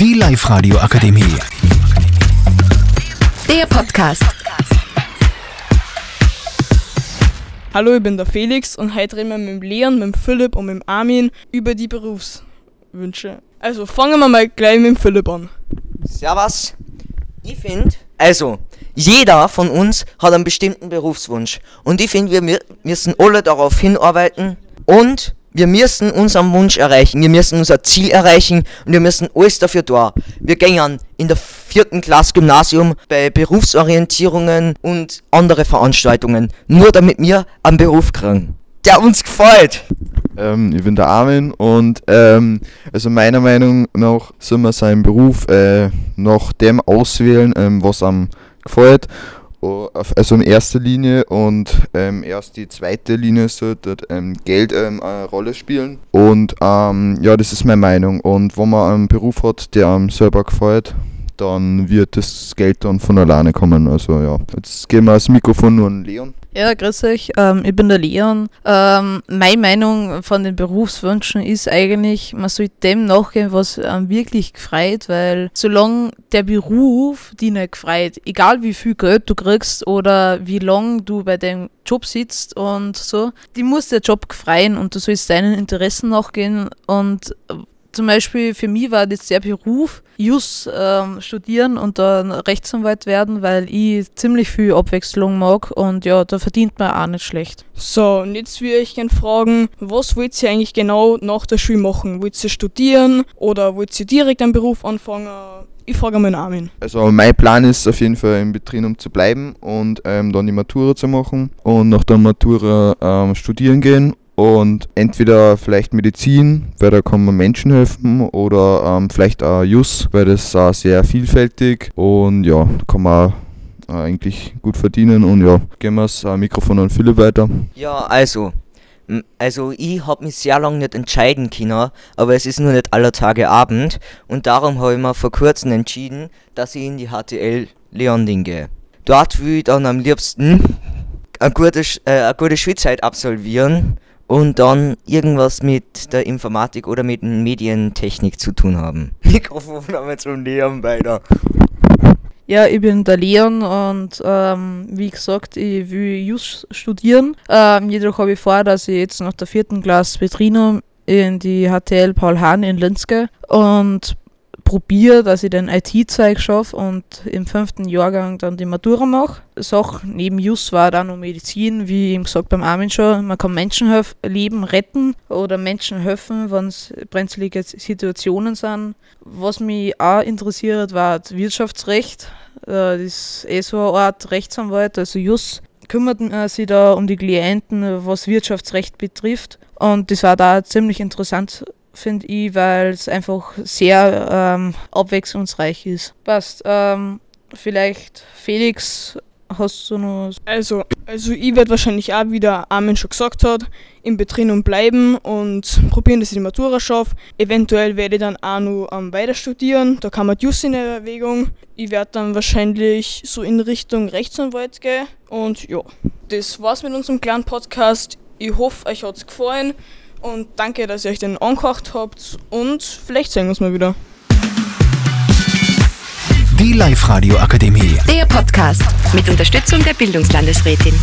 Die Live-Radio Akademie. Der Podcast. Hallo, ich bin der Felix und heute reden wir mit dem Leon, mit dem Philipp und mit dem Armin über die Berufswünsche. Also fangen wir mal gleich mit dem Philipp an. Servus. Ich finde, also, jeder von uns hat einen bestimmten Berufswunsch. Und ich finde, wir mü- müssen alle darauf hinarbeiten und wir müssen unseren Wunsch erreichen. Wir müssen unser Ziel erreichen und wir müssen alles dafür tun. Wir gehen in der vierten Klasse Gymnasium bei Berufsorientierungen und andere Veranstaltungen. Nur damit wir einen Beruf kriegen, der uns gefällt. Ähm, ich bin der Armin und ähm, also meiner Meinung nach soll man seinen Beruf äh, nach dem auswählen, ähm, was einem gefällt. Also in erster Linie und ähm, erst die zweite Linie sollte ähm, Geld ähm, eine Rolle spielen. Und ähm, ja, das ist meine Meinung. Und wenn man einen Beruf hat, der einem selber gefällt, dann wird das Geld dann von alleine kommen. Also ja, jetzt geben wir das Mikrofon nur an Leon. Ja, grüß euch. Ähm, ich bin der Leon. Ähm, meine Meinung von den Berufswünschen ist eigentlich, man soll dem nachgehen, was einem wirklich gefreut, weil solange der Beruf die nicht gefreut, egal wie viel Geld du kriegst oder wie lange du bei dem Job sitzt und so, die muss der Job gefreien und du sollst deinen Interessen nachgehen und zum Beispiel für mich war das der Beruf, Jus ähm, studieren und dann Rechtsanwalt werden, weil ich ziemlich viel Abwechslung mag und ja, da verdient man auch nicht schlecht. So, und jetzt würde ich gerne fragen, was wollt ihr eigentlich genau nach der Schule machen? Wollt ihr studieren oder wollt ihr direkt einen Beruf anfangen? Ich frage mal den Armin. Also mein Plan ist auf jeden Fall im Betrieb zu bleiben und ähm, dann die Matura zu machen und nach der Matura ähm, studieren gehen und entweder vielleicht Medizin, weil da kann man Menschen helfen oder ähm, vielleicht auch Jus, weil das auch sehr vielfältig und ja, kann man eigentlich gut verdienen und ja, gehen wir das äh, Mikrofon an Philipp weiter. Ja, also. Also ich hab mich sehr lange nicht entscheiden können, aber es ist nur nicht aller Tage Abend und darum habe ich mir vor kurzem entschieden, dass ich in die HTL Leonding gehe. Dort will ich dann am liebsten eine gute, äh, gute Schulzeit absolvieren und dann irgendwas mit der Informatik oder mit Medientechnik zu tun haben. Mikrofon haben wir zum Leon weiter. Ja, ich bin der Leon und ähm, wie gesagt, ich will Jus studieren. Ähm, jedoch habe ich vor, dass ich jetzt nach der vierten Klasse Betrinum in die HTL Paul Hahn in Linz gehe und probiere, dass ich den IT-Zeug schaffe und im fünften Jahrgang dann die Matura mache. Sache neben Jus war dann noch Medizin, wie eben gesagt beim Armin schon. Man kann Menschenleben retten oder Menschen helfen, wenn es brenzlige Situationen sind. Was mich auch interessiert, war das Wirtschaftsrecht. Äh, Das ist eh so eine Art Rechtsanwalt, also Jus kümmert äh, sich da um die Klienten, was Wirtschaftsrecht betrifft. Und das war da ziemlich interessant, finde ich, weil es einfach sehr ähm, abwechslungsreich ist. Passt. Ähm, vielleicht Felix, hast du noch Also, also ich werde wahrscheinlich auch, wie der Armin schon gesagt hat, im Betrieb bleiben und probieren, dass ich die Matura schaffe. Eventuell werde ich dann auch noch ähm, weiter studieren. Da kann man Jus in Erwägung. Ich werde dann wahrscheinlich so in Richtung Rechtsanwalt gehen. Und ja, das war's mit unserem kleinen Podcast. Ich hoffe, euch hat's gefallen. Und danke, dass ihr euch den angehört habt. Und vielleicht sehen wir uns mal wieder. Die Live-Radio Akademie. Der Podcast mit Unterstützung der Bildungslandesrätin.